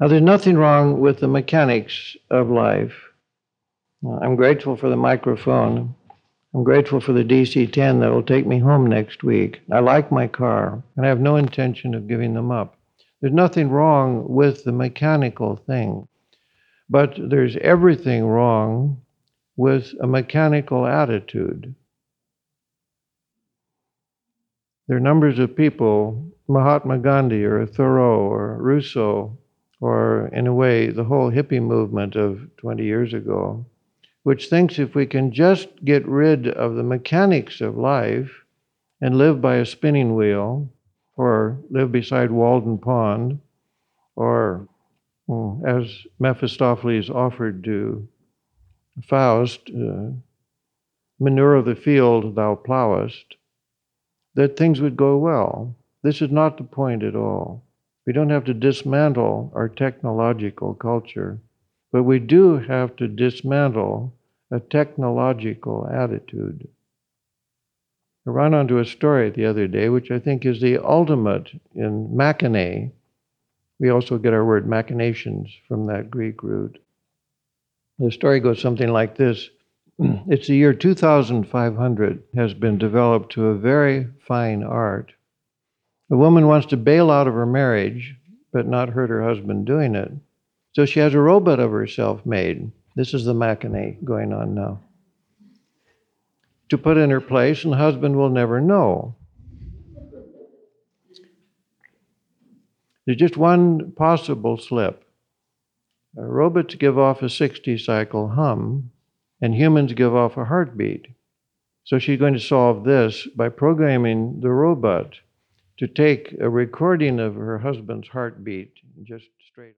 Now, there's nothing wrong with the mechanics of life. Uh, I'm grateful for the microphone. I'm grateful for the DC 10 that will take me home next week. I like my car, and I have no intention of giving them up. There's nothing wrong with the mechanical thing, but there's everything wrong with a mechanical attitude. There are numbers of people, Mahatma Gandhi or Thoreau or Rousseau, in a way, the whole hippie movement of 20 years ago, which thinks if we can just get rid of the mechanics of life and live by a spinning wheel, or live beside Walden Pond, or mm, as Mephistopheles offered to Faust, uh, manure the field thou plowest, that things would go well. This is not the point at all. We don't have to dismantle our technological culture, but we do have to dismantle a technological attitude. I ran onto a story the other day, which I think is the ultimate in machinae. We also get our word machinations from that Greek root. The story goes something like this It's the year 2500, has been developed to a very fine art a woman wants to bail out of her marriage, but not hurt her husband doing it. So she has a robot of herself made. This is the machinae going on now. To put in her place, and the husband will never know. There's just one possible slip. Robots give off a 60 cycle hum, and humans give off a heartbeat. So she's going to solve this by programming the robot to take a recording of her husband's heartbeat just straight